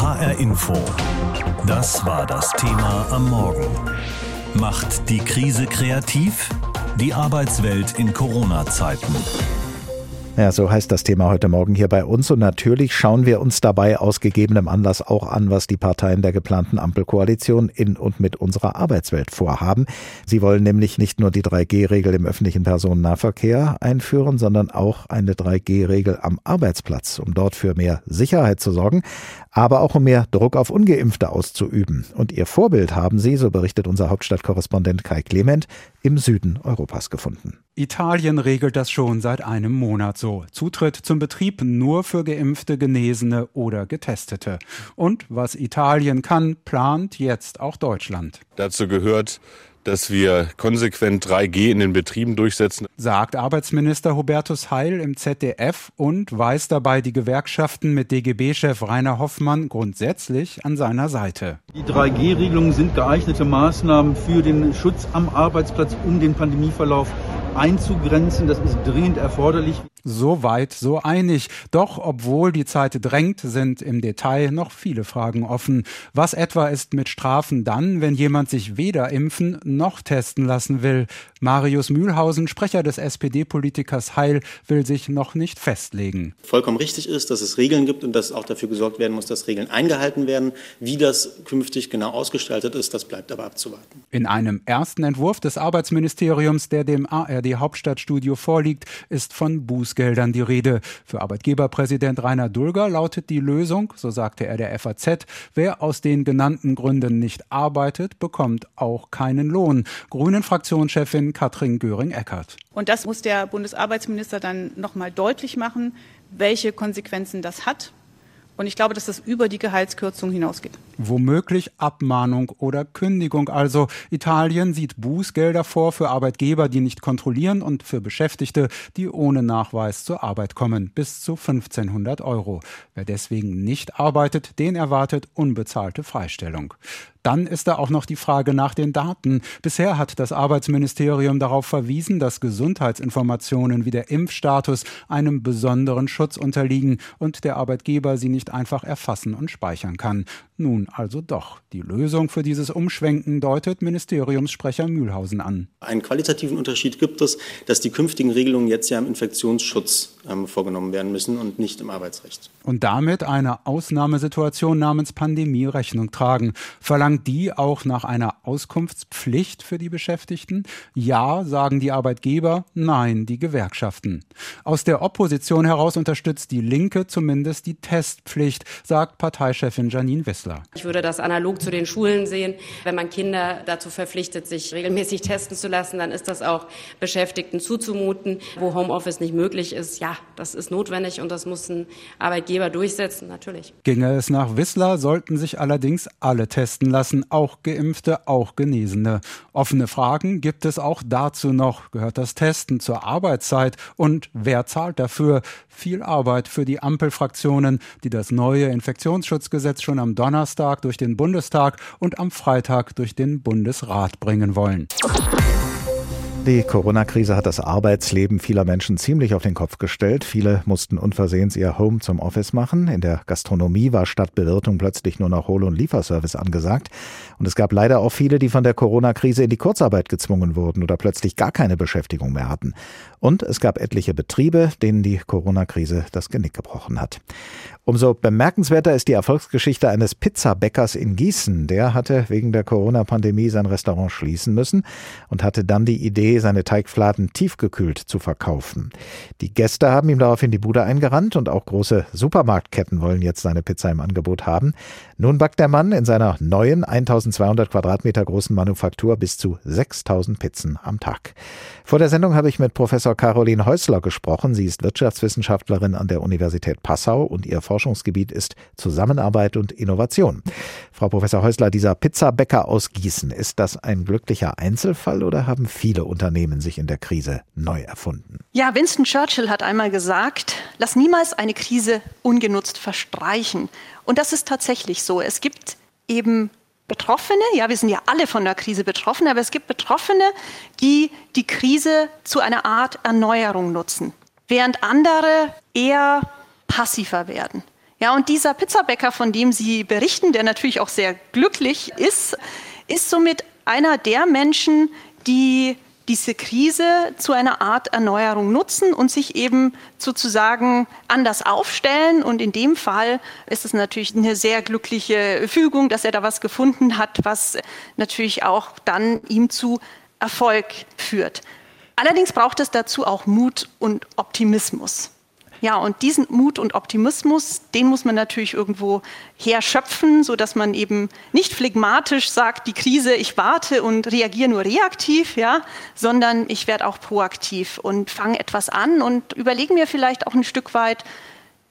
HR Info. Das war das Thema am Morgen. Macht die Krise kreativ? Die Arbeitswelt in Corona-Zeiten. Ja, so heißt das Thema heute Morgen hier bei uns. Und natürlich schauen wir uns dabei aus gegebenem Anlass auch an, was die Parteien der geplanten Ampelkoalition in und mit unserer Arbeitswelt vorhaben. Sie wollen nämlich nicht nur die 3G-Regel im öffentlichen Personennahverkehr einführen, sondern auch eine 3G-Regel am Arbeitsplatz, um dort für mehr Sicherheit zu sorgen, aber auch um mehr Druck auf Ungeimpfte auszuüben. Und ihr Vorbild haben sie, so berichtet unser Hauptstadtkorrespondent Kai Clement, im Süden Europas gefunden. Italien regelt das schon seit einem Monat so. Zutritt zum Betrieb nur für geimpfte, Genesene oder Getestete. Und was Italien kann, plant jetzt auch Deutschland. Dazu gehört dass wir konsequent 3G in den Betrieben durchsetzen. Sagt Arbeitsminister Hubertus Heil im ZDF und weist dabei die Gewerkschaften mit DGB-Chef Rainer Hoffmann grundsätzlich an seiner Seite. Die 3G-Regelungen sind geeignete Maßnahmen für den Schutz am Arbeitsplatz, um den Pandemieverlauf einzugrenzen. Das ist dringend erforderlich. So weit, so einig. Doch obwohl die Zeit drängt, sind im Detail noch viele Fragen offen. Was etwa ist mit Strafen dann, wenn jemand sich weder impfen noch testen lassen will? Marius Mühlhausen, Sprecher des SPD-Politikers Heil, will sich noch nicht festlegen. Vollkommen richtig ist, dass es Regeln gibt und dass auch dafür gesorgt werden muss, dass Regeln eingehalten werden. Wie das künftig genau ausgestaltet ist, das bleibt aber abzuwarten. In einem ersten Entwurf des Arbeitsministeriums, der dem ARD Hauptstadtstudio vorliegt, ist von Buß Bußgeldern die Rede. Für Arbeitgeberpräsident Rainer Dulger lautet die Lösung, so sagte er der FAZ, wer aus den genannten Gründen nicht arbeitet, bekommt auch keinen Lohn. Grünen-Fraktionschefin Katrin Göring-Eckardt. Und das muss der Bundesarbeitsminister dann nochmal deutlich machen, welche Konsequenzen das hat. Und ich glaube, dass das über die Gehaltskürzung hinausgeht. Womöglich Abmahnung oder Kündigung. Also Italien sieht Bußgelder vor für Arbeitgeber, die nicht kontrollieren und für Beschäftigte, die ohne Nachweis zur Arbeit kommen. Bis zu 1500 Euro. Wer deswegen nicht arbeitet, den erwartet unbezahlte Freistellung. Dann ist da auch noch die Frage nach den Daten. Bisher hat das Arbeitsministerium darauf verwiesen, dass Gesundheitsinformationen wie der Impfstatus einem besonderen Schutz unterliegen und der Arbeitgeber sie nicht einfach erfassen und speichern kann. Nun also doch. Die Lösung für dieses Umschwenken deutet Ministeriumssprecher Mühlhausen an. Einen qualitativen Unterschied gibt es, dass die künftigen Regelungen jetzt ja im Infektionsschutz ähm, vorgenommen werden müssen und nicht im Arbeitsrecht. Und damit einer Ausnahmesituation namens Pandemie Rechnung tragen. Verlangt die auch nach einer Auskunftspflicht für die Beschäftigten? Ja, sagen die Arbeitgeber, nein, die Gewerkschaften. Aus der Opposition heraus unterstützt die Linke zumindest die Testpflicht, sagt Parteichefin Janine Wissler. Künstler. Ich würde das analog zu den Schulen sehen. Wenn man Kinder dazu verpflichtet, sich regelmäßig testen zu lassen, dann ist das auch Beschäftigten zuzumuten. Wo Homeoffice nicht möglich ist, ja, das ist notwendig und das muss ein Arbeitgeber durchsetzen, natürlich. Ginge es nach Wissler, sollten sich allerdings alle testen lassen, auch Geimpfte, auch Genesene. Offene Fragen gibt es auch dazu noch. Gehört das Testen zur Arbeitszeit und wer zahlt dafür? Viel Arbeit für die Ampelfraktionen, die das neue Infektionsschutzgesetz schon am Donnerstag Donnerstag durch den Bundestag und am Freitag durch den Bundesrat bringen wollen. Die Corona-Krise hat das Arbeitsleben vieler Menschen ziemlich auf den Kopf gestellt. Viele mussten unversehens ihr Home zum Office machen. In der Gastronomie war statt Bewirtung plötzlich nur noch Hol- und Lieferservice angesagt. Und es gab leider auch viele, die von der Corona-Krise in die Kurzarbeit gezwungen wurden oder plötzlich gar keine Beschäftigung mehr hatten. Und es gab etliche Betriebe, denen die Corona-Krise das Genick gebrochen hat. Umso bemerkenswerter ist die Erfolgsgeschichte eines Pizzabäckers in Gießen. Der hatte wegen der Corona-Pandemie sein Restaurant schließen müssen und hatte dann die Idee, seine Teigfladen tiefgekühlt zu verkaufen. Die Gäste haben ihm daraufhin die Bude eingerannt und auch große Supermarktketten wollen jetzt seine Pizza im Angebot haben. Nun backt der Mann in seiner neuen 1200 Quadratmeter großen Manufaktur bis zu 6000 Pizzen am Tag. Vor der Sendung habe ich mit Professor Caroline Häusler gesprochen. Sie ist Wirtschaftswissenschaftlerin an der Universität Passau und ihr Forschungsgebiet ist Zusammenarbeit und Innovation. Frau Professor Häusler, dieser Pizzabäcker aus Gießen, ist das ein glücklicher Einzelfall oder haben viele Unternehmen sich in der Krise neu erfunden? Ja, Winston Churchill hat einmal gesagt, lass niemals eine Krise ungenutzt verstreichen. Und das ist tatsächlich so. Es gibt eben Betroffene, ja, wir sind ja alle von der Krise betroffen, aber es gibt Betroffene, die die Krise zu einer Art Erneuerung nutzen, während andere eher passiver werden. Ja, und dieser Pizzabäcker, von dem Sie berichten, der natürlich auch sehr glücklich ist, ist somit einer der Menschen, die diese Krise zu einer Art Erneuerung nutzen und sich eben sozusagen anders aufstellen. Und in dem Fall ist es natürlich eine sehr glückliche Fügung, dass er da was gefunden hat, was natürlich auch dann ihm zu Erfolg führt. Allerdings braucht es dazu auch Mut und Optimismus. Ja, und diesen Mut und Optimismus, den muss man natürlich irgendwo herschöpfen, so dass man eben nicht phlegmatisch sagt, die Krise, ich warte und reagiere nur reaktiv, ja, sondern ich werde auch proaktiv und fange etwas an und überlege mir vielleicht auch ein Stück weit,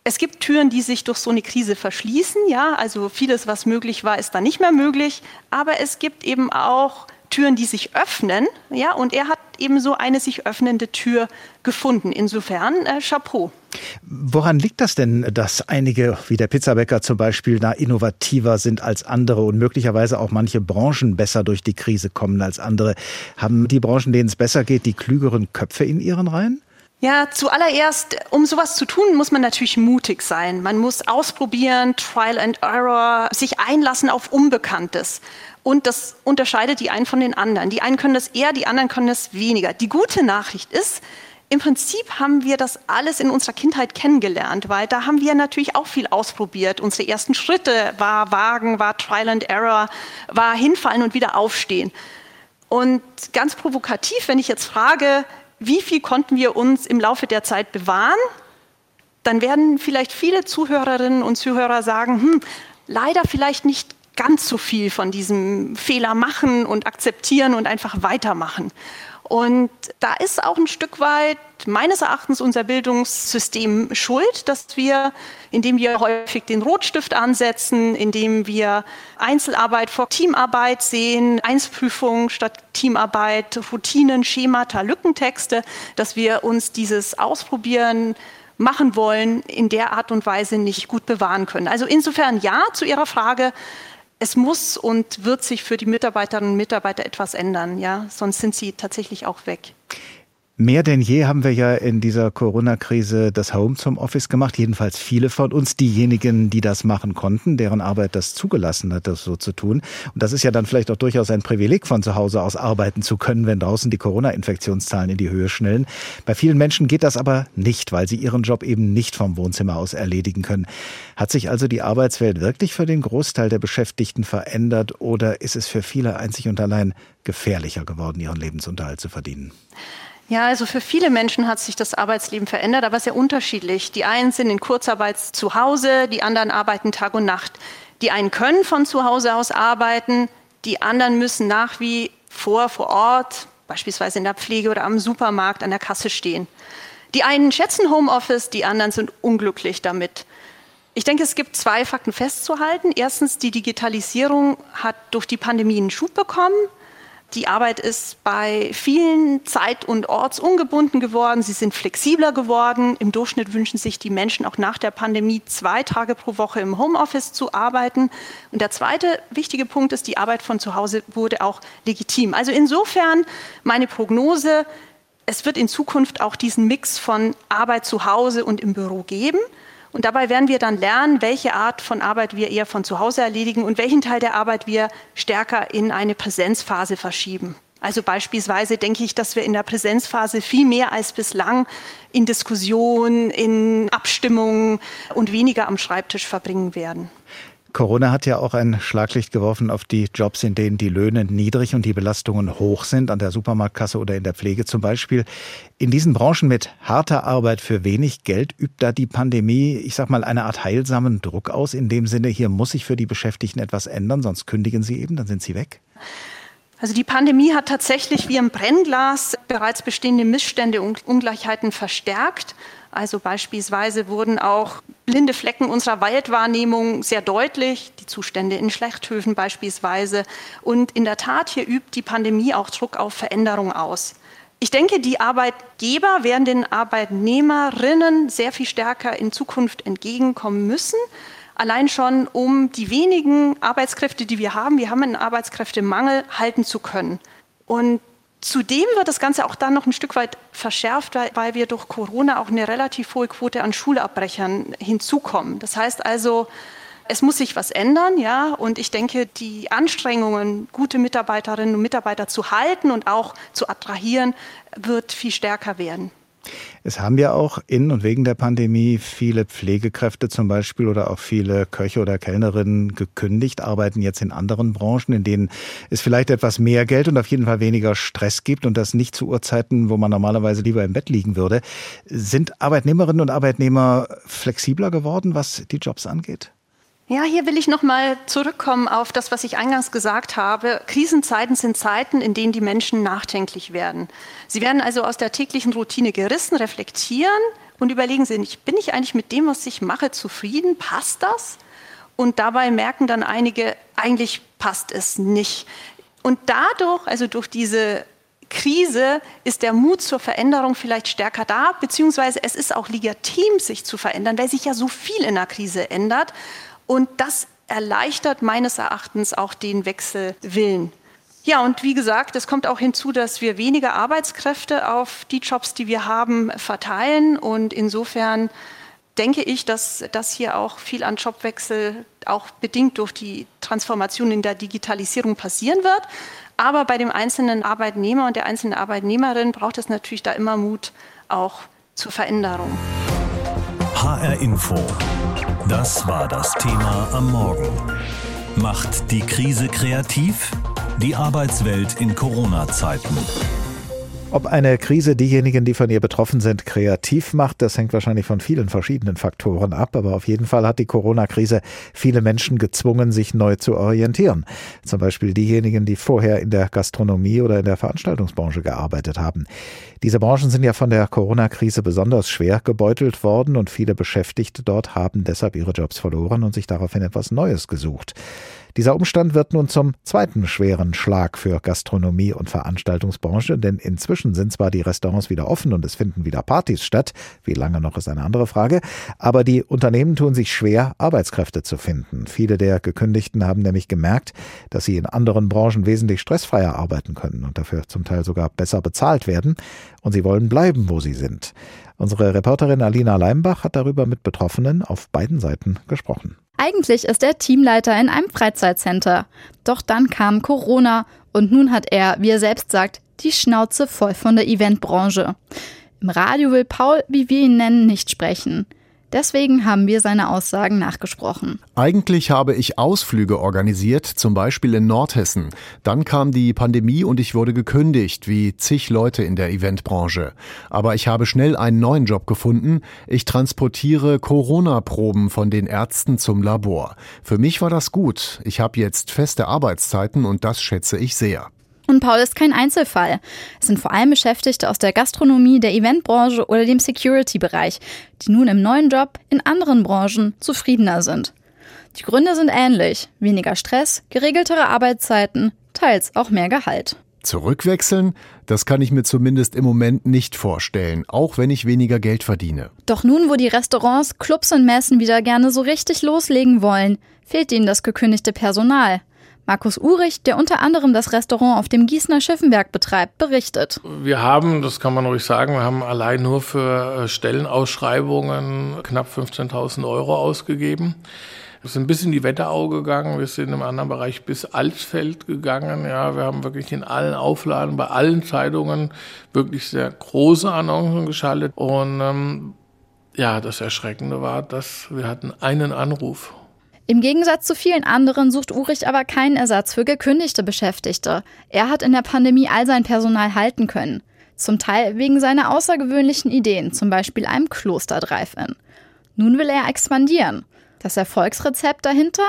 es gibt Türen, die sich durch so eine Krise verschließen, ja, also vieles, was möglich war, ist dann nicht mehr möglich, aber es gibt eben auch Türen, die sich öffnen, ja, und er hat eben so eine sich öffnende Tür gefunden. Insofern äh, Chapeau. Woran liegt das denn, dass einige, wie der Pizzabäcker zum Beispiel, da innovativer sind als andere und möglicherweise auch manche Branchen besser durch die Krise kommen als andere? Haben die Branchen, denen es besser geht, die klügeren Köpfe in ihren Reihen? Ja, zuallererst, um sowas zu tun, muss man natürlich mutig sein. Man muss ausprobieren, Trial and Error, sich einlassen auf Unbekanntes. Und das unterscheidet die einen von den anderen. Die einen können das eher, die anderen können das weniger. Die gute Nachricht ist, im Prinzip haben wir das alles in unserer Kindheit kennengelernt, weil da haben wir natürlich auch viel ausprobiert. Unsere ersten Schritte war Wagen, war Trial and Error, war hinfallen und wieder aufstehen. Und ganz provokativ, wenn ich jetzt frage, wie viel konnten wir uns im Laufe der Zeit bewahren, dann werden vielleicht viele Zuhörerinnen und Zuhörer sagen, hm, leider vielleicht nicht ganz so viel von diesem Fehler machen und akzeptieren und einfach weitermachen. Und da ist auch ein Stück weit meines Erachtens unser Bildungssystem schuld, dass wir, indem wir häufig den Rotstift ansetzen, indem wir Einzelarbeit vor Teamarbeit sehen, Einzelprüfung statt Teamarbeit, Routinen, Schemata, Lückentexte, dass wir uns dieses Ausprobieren machen wollen, in der Art und Weise nicht gut bewahren können. Also insofern ja zu Ihrer Frage, es muss und wird sich für die Mitarbeiterinnen und Mitarbeiter etwas ändern, ja, sonst sind sie tatsächlich auch weg. Mehr denn je haben wir ja in dieser Corona-Krise das Home zum Office gemacht. Jedenfalls viele von uns, diejenigen, die das machen konnten, deren Arbeit das zugelassen hat, das so zu tun. Und das ist ja dann vielleicht auch durchaus ein Privileg, von zu Hause aus arbeiten zu können, wenn draußen die Corona-Infektionszahlen in die Höhe schnellen. Bei vielen Menschen geht das aber nicht, weil sie ihren Job eben nicht vom Wohnzimmer aus erledigen können. Hat sich also die Arbeitswelt wirklich für den Großteil der Beschäftigten verändert oder ist es für viele einzig und allein gefährlicher geworden, ihren Lebensunterhalt zu verdienen? Ja, also für viele Menschen hat sich das Arbeitsleben verändert, aber sehr unterschiedlich. Die einen sind in Kurzarbeit zu Hause, die anderen arbeiten Tag und Nacht. Die einen können von zu Hause aus arbeiten, die anderen müssen nach wie vor vor Ort, beispielsweise in der Pflege oder am Supermarkt an der Kasse stehen. Die einen schätzen Homeoffice, die anderen sind unglücklich damit. Ich denke, es gibt zwei Fakten festzuhalten. Erstens, die Digitalisierung hat durch die Pandemie einen Schub bekommen. Die Arbeit ist bei vielen zeit- und ortsungebunden geworden. Sie sind flexibler geworden. Im Durchschnitt wünschen sich die Menschen auch nach der Pandemie zwei Tage pro Woche im Homeoffice zu arbeiten. Und der zweite wichtige Punkt ist, die Arbeit von zu Hause wurde auch legitim. Also insofern meine Prognose, es wird in Zukunft auch diesen Mix von Arbeit zu Hause und im Büro geben. Und dabei werden wir dann lernen, welche Art von Arbeit wir eher von zu Hause erledigen und welchen Teil der Arbeit wir stärker in eine Präsenzphase verschieben. Also beispielsweise denke ich, dass wir in der Präsenzphase viel mehr als bislang in Diskussion, in Abstimmungen und weniger am Schreibtisch verbringen werden. Corona hat ja auch ein Schlaglicht geworfen auf die Jobs, in denen die Löhne niedrig und die Belastungen hoch sind, an der Supermarktkasse oder in der Pflege zum Beispiel. In diesen Branchen mit harter Arbeit für wenig Geld übt da die Pandemie, ich sag mal, eine Art heilsamen Druck aus. In dem Sinne, hier muss sich für die Beschäftigten etwas ändern, sonst kündigen sie eben, dann sind sie weg. Also die Pandemie hat tatsächlich wie im Brennglas bereits bestehende Missstände und Ungleichheiten verstärkt. Also beispielsweise wurden auch blinde Flecken unserer Waldwahrnehmung sehr deutlich, die Zustände in Schlechthöfen beispielsweise. Und in der Tat, hier übt die Pandemie auch Druck auf Veränderung aus. Ich denke, die Arbeitgeber werden den Arbeitnehmerinnen sehr viel stärker in Zukunft entgegenkommen müssen. Allein schon, um die wenigen Arbeitskräfte, die wir haben, wir haben einen Arbeitskräftemangel, halten zu können. Und Zudem wird das Ganze auch dann noch ein Stück weit verschärft, weil, weil wir durch Corona auch eine relativ hohe Quote an Schulabbrechern hinzukommen. Das heißt also, es muss sich was ändern, ja. Und ich denke, die Anstrengungen, gute Mitarbeiterinnen und Mitarbeiter zu halten und auch zu attrahieren, wird viel stärker werden. Es haben ja auch in und wegen der Pandemie viele Pflegekräfte zum Beispiel oder auch viele Köche oder Kellnerinnen gekündigt, arbeiten jetzt in anderen Branchen, in denen es vielleicht etwas mehr Geld und auf jeden Fall weniger Stress gibt und das nicht zu Uhrzeiten, wo man normalerweise lieber im Bett liegen würde. Sind Arbeitnehmerinnen und Arbeitnehmer flexibler geworden, was die Jobs angeht? Ja, hier will ich noch mal zurückkommen auf das, was ich eingangs gesagt habe. Krisenzeiten sind Zeiten, in denen die Menschen nachdenklich werden. Sie werden also aus der täglichen Routine gerissen, reflektieren und überlegen sich, bin ich eigentlich mit dem, was ich mache, zufrieden? Passt das? Und dabei merken dann einige, eigentlich passt es nicht. Und dadurch, also durch diese Krise ist der Mut zur Veränderung vielleicht stärker da, beziehungsweise es ist auch legitim, sich zu verändern, weil sich ja so viel in der Krise ändert. Und das erleichtert meines Erachtens auch den Wechselwillen. Ja, und wie gesagt, es kommt auch hinzu, dass wir weniger Arbeitskräfte auf die Jobs, die wir haben, verteilen. Und insofern denke ich, dass das hier auch viel an Jobwechsel auch bedingt durch die Transformation in der Digitalisierung passieren wird. Aber bei dem einzelnen Arbeitnehmer und der einzelnen Arbeitnehmerin braucht es natürlich da immer Mut auch zur Veränderung. HR Info. Das war das Thema am Morgen. Macht die Krise kreativ? Die Arbeitswelt in Corona-Zeiten. Ob eine Krise diejenigen, die von ihr betroffen sind, kreativ macht, das hängt wahrscheinlich von vielen verschiedenen Faktoren ab. Aber auf jeden Fall hat die Corona-Krise viele Menschen gezwungen, sich neu zu orientieren. Zum Beispiel diejenigen, die vorher in der Gastronomie oder in der Veranstaltungsbranche gearbeitet haben. Diese Branchen sind ja von der Corona-Krise besonders schwer gebeutelt worden und viele Beschäftigte dort haben deshalb ihre Jobs verloren und sich daraufhin etwas Neues gesucht. Dieser Umstand wird nun zum zweiten schweren Schlag für Gastronomie und Veranstaltungsbranche, denn inzwischen sind zwar die Restaurants wieder offen und es finden wieder Partys statt, wie lange noch ist eine andere Frage, aber die Unternehmen tun sich schwer, Arbeitskräfte zu finden. Viele der Gekündigten haben nämlich gemerkt, dass sie in anderen Branchen wesentlich stressfreier arbeiten können und dafür zum Teil sogar besser bezahlt werden und sie wollen bleiben, wo sie sind. Unsere Reporterin Alina Leimbach hat darüber mit Betroffenen auf beiden Seiten gesprochen. Eigentlich ist er Teamleiter in einem Freizeitcenter. Doch dann kam Corona und nun hat er, wie er selbst sagt, die Schnauze voll von der Eventbranche. Im Radio will Paul, wie wir ihn nennen, nicht sprechen. Deswegen haben wir seine Aussagen nachgesprochen. Eigentlich habe ich Ausflüge organisiert, zum Beispiel in Nordhessen. Dann kam die Pandemie und ich wurde gekündigt, wie zig Leute in der Eventbranche. Aber ich habe schnell einen neuen Job gefunden. Ich transportiere Corona-Proben von den Ärzten zum Labor. Für mich war das gut. Ich habe jetzt feste Arbeitszeiten und das schätze ich sehr. Und Paul ist kein Einzelfall. Es sind vor allem Beschäftigte aus der Gastronomie, der Eventbranche oder dem Security-Bereich, die nun im neuen Job in anderen Branchen zufriedener sind. Die Gründe sind ähnlich. Weniger Stress, geregeltere Arbeitszeiten, teils auch mehr Gehalt. Zurückwechseln? Das kann ich mir zumindest im Moment nicht vorstellen, auch wenn ich weniger Geld verdiene. Doch nun, wo die Restaurants, Clubs und Messen wieder gerne so richtig loslegen wollen, fehlt ihnen das gekündigte Personal. Markus Urich, der unter anderem das Restaurant auf dem Gießener Schiffenberg betreibt, berichtet. Wir haben, das kann man ruhig sagen, wir haben allein nur für äh, Stellenausschreibungen knapp 15.000 Euro ausgegeben. Wir sind bis in die Wetterau gegangen, wir sind im anderen Bereich bis Alsfeld gegangen. Ja, wir haben wirklich in allen Aufladen, bei allen Zeitungen wirklich sehr große Annoncen geschaltet. Und ähm, ja, das Erschreckende war, dass wir hatten einen Anruf im Gegensatz zu vielen anderen sucht Urich aber keinen Ersatz für gekündigte Beschäftigte. Er hat in der Pandemie all sein Personal halten können. Zum Teil wegen seiner außergewöhnlichen Ideen, zum Beispiel einem Kloster-Drive-In. Nun will er expandieren. Das Erfolgsrezept dahinter?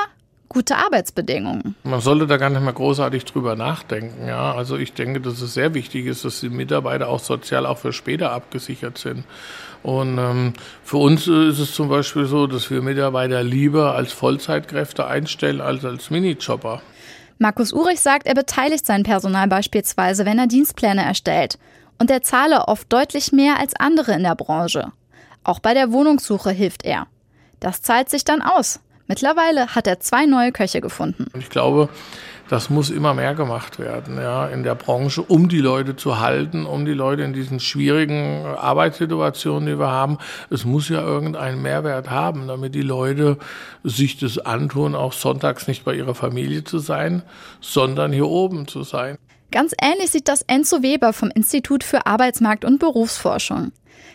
Gute Arbeitsbedingungen. Man sollte da gar nicht mehr großartig drüber nachdenken. Ja? Also ich denke, dass es sehr wichtig ist, dass die Mitarbeiter auch sozial auch für später abgesichert sind. Und ähm, für uns ist es zum Beispiel so, dass wir Mitarbeiter lieber als Vollzeitkräfte einstellen als als Minijobber. Markus Urich sagt, er beteiligt sein Personal beispielsweise, wenn er Dienstpläne erstellt. Und er zahle oft deutlich mehr als andere in der Branche. Auch bei der Wohnungssuche hilft er. Das zahlt sich dann aus. Mittlerweile hat er zwei neue Köche gefunden. Ich glaube, Das muss immer mehr gemacht werden, ja, in der Branche, um die Leute zu halten, um die Leute in diesen schwierigen Arbeitssituationen, die wir haben. Es muss ja irgendeinen Mehrwert haben, damit die Leute sich das antun, auch sonntags nicht bei ihrer Familie zu sein, sondern hier oben zu sein. Ganz ähnlich sieht das Enzo Weber vom Institut für Arbeitsmarkt und Berufsforschung.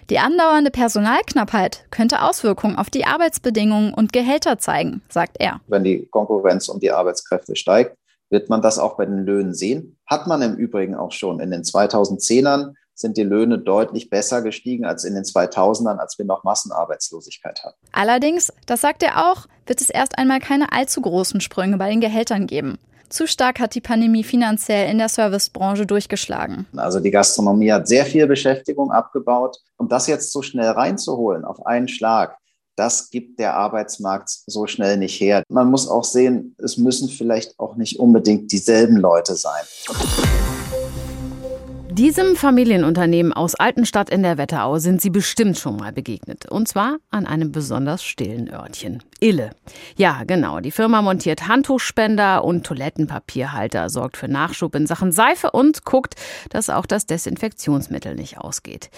Die andauernde Personalknappheit könnte Auswirkungen auf die Arbeitsbedingungen und Gehälter zeigen, sagt er. Wenn die Konkurrenz um die Arbeitskräfte steigt, wird man das auch bei den Löhnen sehen. Hat man im Übrigen auch schon. In den 2010ern sind die Löhne deutlich besser gestiegen als in den 2000ern, als wir noch Massenarbeitslosigkeit hatten. Allerdings, das sagt er auch, wird es erst einmal keine allzu großen Sprünge bei den Gehältern geben. Zu stark hat die Pandemie finanziell in der Servicebranche durchgeschlagen. Also die Gastronomie hat sehr viel Beschäftigung abgebaut. Um das jetzt so schnell reinzuholen auf einen Schlag, das gibt der Arbeitsmarkt so schnell nicht her. Man muss auch sehen, es müssen vielleicht auch nicht unbedingt dieselben Leute sein. Diesem Familienunternehmen aus Altenstadt in der Wetterau sind Sie bestimmt schon mal begegnet. Und zwar an einem besonders stillen Örtchen. Ille. Ja, genau. Die Firma montiert Handtuchspender und Toilettenpapierhalter, sorgt für Nachschub in Sachen Seife und guckt, dass auch das Desinfektionsmittel nicht ausgeht.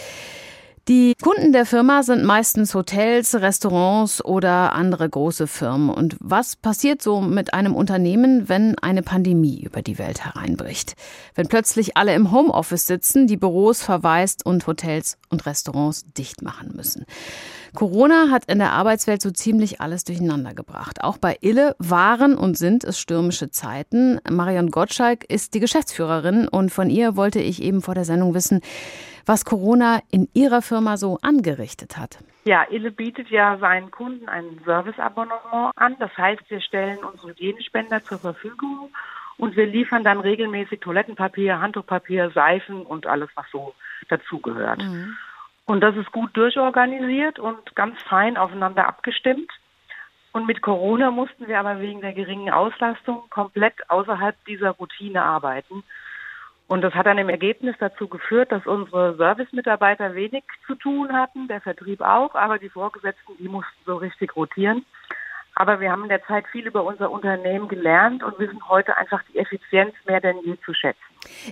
Die Kunden der Firma sind meistens Hotels, Restaurants oder andere große Firmen. Und was passiert so mit einem Unternehmen, wenn eine Pandemie über die Welt hereinbricht? Wenn plötzlich alle im Homeoffice sitzen, die Büros verwaist und Hotels und Restaurants dicht machen müssen. Corona hat in der Arbeitswelt so ziemlich alles durcheinander gebracht. Auch bei Ille waren und sind es stürmische Zeiten. Marion Gottschalk ist die Geschäftsführerin und von ihr wollte ich eben vor der Sendung wissen, was Corona in ihrer Firma so angerichtet hat. Ja, Ille bietet ja seinen Kunden ein Serviceabonnement an. Das heißt, wir stellen unsere Hygienespender zur Verfügung und wir liefern dann regelmäßig Toilettenpapier, Handtuchpapier, Seifen und alles, was so dazugehört. Mhm. Und das ist gut durchorganisiert und ganz fein aufeinander abgestimmt. Und mit Corona mussten wir aber wegen der geringen Auslastung komplett außerhalb dieser Routine arbeiten. Und das hat dann im Ergebnis dazu geführt, dass unsere Servicemitarbeiter wenig zu tun hatten, der Vertrieb auch, aber die Vorgesetzten, die mussten so richtig rotieren. Aber wir haben in der Zeit viel über unser Unternehmen gelernt und wissen heute einfach die Effizienz mehr denn je zu schätzen.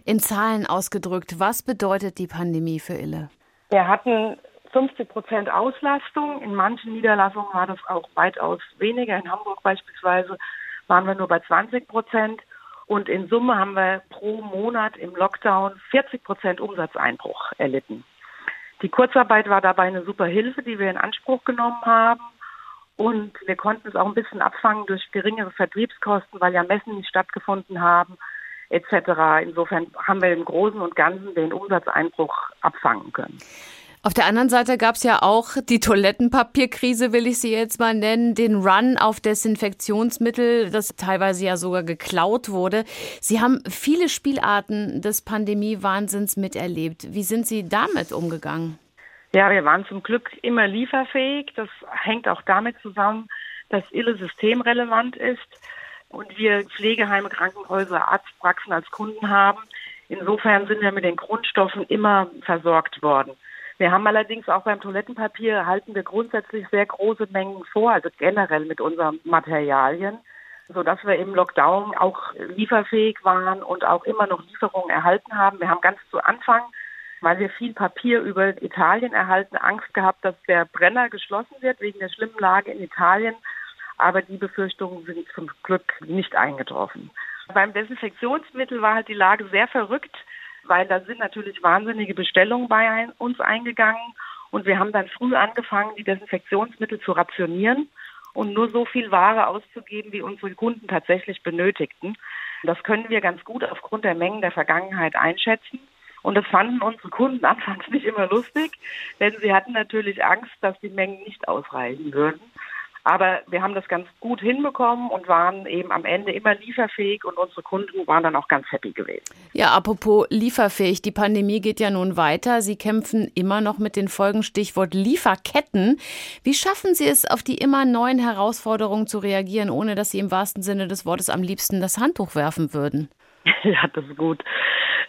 In Zahlen ausgedrückt, was bedeutet die Pandemie für Ille? Wir hatten 50 Prozent Auslastung. In manchen Niederlassungen war das auch weitaus weniger. In Hamburg beispielsweise waren wir nur bei 20 Prozent. Und in Summe haben wir pro Monat im Lockdown 40 Prozent Umsatzeinbruch erlitten. Die Kurzarbeit war dabei eine super Hilfe, die wir in Anspruch genommen haben. Und wir konnten es auch ein bisschen abfangen durch geringere Vertriebskosten, weil ja Messen nicht stattgefunden haben, etc. Insofern haben wir im Großen und Ganzen den Umsatzeinbruch abfangen können. Auf der anderen Seite gab es ja auch die Toilettenpapierkrise, will ich sie jetzt mal nennen, den Run auf Desinfektionsmittel, das teilweise ja sogar geklaut wurde. Sie haben viele Spielarten des Pandemie-Wahnsinns miterlebt. Wie sind Sie damit umgegangen? Ja, wir waren zum Glück immer lieferfähig. Das hängt auch damit zusammen, dass Ille systemrelevant ist und wir Pflegeheime, Krankenhäuser, Arztpraxen als Kunden haben. Insofern sind wir mit den Grundstoffen immer versorgt worden. Wir haben allerdings auch beim Toilettenpapier halten wir grundsätzlich sehr große Mengen vor, also generell mit unseren Materialien, sodass wir im Lockdown auch lieferfähig waren und auch immer noch Lieferungen erhalten haben. Wir haben ganz zu Anfang, weil wir viel Papier über Italien erhalten, Angst gehabt, dass der Brenner geschlossen wird wegen der schlimmen Lage in Italien. Aber die Befürchtungen sind zum Glück nicht eingetroffen. Beim Desinfektionsmittel war halt die Lage sehr verrückt weil da sind natürlich wahnsinnige Bestellungen bei uns eingegangen und wir haben dann früh angefangen, die Desinfektionsmittel zu rationieren und nur so viel Ware auszugeben, wie unsere Kunden tatsächlich benötigten. Das können wir ganz gut aufgrund der Mengen der Vergangenheit einschätzen. Und das fanden unsere Kunden anfangs nicht immer lustig, denn sie hatten natürlich Angst, dass die Mengen nicht ausreichen würden. Aber wir haben das ganz gut hinbekommen und waren eben am Ende immer lieferfähig und unsere Kunden waren dann auch ganz happy gewesen. Ja, apropos lieferfähig, die Pandemie geht ja nun weiter. Sie kämpfen immer noch mit den Folgen, Stichwort Lieferketten. Wie schaffen Sie es, auf die immer neuen Herausforderungen zu reagieren, ohne dass Sie im wahrsten Sinne des Wortes am liebsten das Handtuch werfen würden? Ja, das ist gut.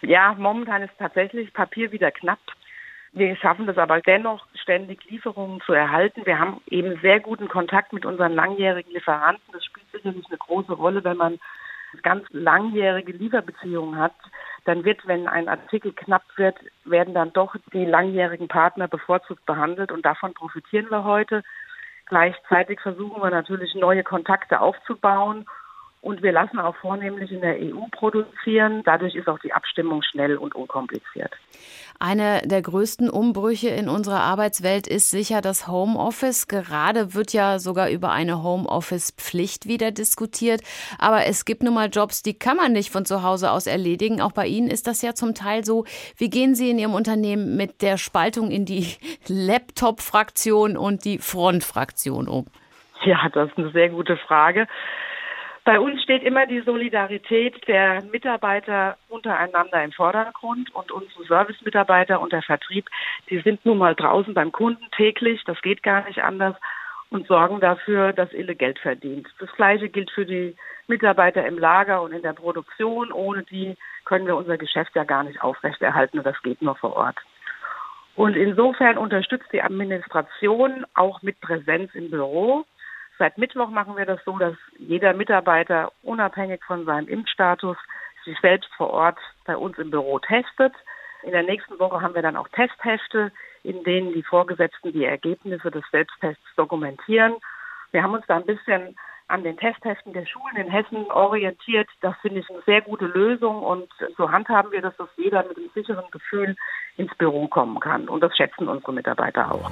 Ja, momentan ist tatsächlich Papier wieder knapp. Wir schaffen das aber dennoch, ständig Lieferungen zu erhalten. Wir haben eben sehr guten Kontakt mit unseren langjährigen Lieferanten. Das spielt sicherlich eine große Rolle, wenn man ganz langjährige Lieferbeziehungen hat, dann wird, wenn ein Artikel knapp wird, werden dann doch die langjährigen Partner bevorzugt behandelt und davon profitieren wir heute. Gleichzeitig versuchen wir natürlich neue Kontakte aufzubauen und wir lassen auch vornehmlich in der EU produzieren. Dadurch ist auch die Abstimmung schnell und unkompliziert. Eine der größten Umbrüche in unserer Arbeitswelt ist sicher das Homeoffice. Gerade wird ja sogar über eine Homeoffice-Pflicht wieder diskutiert. Aber es gibt nun mal Jobs, die kann man nicht von zu Hause aus erledigen. Auch bei Ihnen ist das ja zum Teil so. Wie gehen Sie in Ihrem Unternehmen mit der Spaltung in die Laptop-Fraktion und die Front-Fraktion um? Ja, das ist eine sehr gute Frage. Bei uns steht immer die Solidarität der Mitarbeiter untereinander im Vordergrund und unsere Servicemitarbeiter und der Vertrieb, die sind nun mal draußen beim Kunden täglich, das geht gar nicht anders und sorgen dafür, dass Ille Geld verdient. Das Gleiche gilt für die Mitarbeiter im Lager und in der Produktion. Ohne die können wir unser Geschäft ja gar nicht aufrechterhalten und das geht nur vor Ort. Und insofern unterstützt die Administration auch mit Präsenz im Büro Seit Mittwoch machen wir das so, dass jeder Mitarbeiter unabhängig von seinem Impfstatus sich selbst vor Ort bei uns im Büro testet. In der nächsten Woche haben wir dann auch Testhefte, in denen die Vorgesetzten die Ergebnisse des Selbsttests dokumentieren. Wir haben uns da ein bisschen an den Testheften der Schulen in Hessen orientiert. Das finde ich eine sehr gute Lösung und so handhaben wir das, dass jeder mit einem sicheren Gefühl ins Büro kommen kann. Und das schätzen unsere Mitarbeiter auch.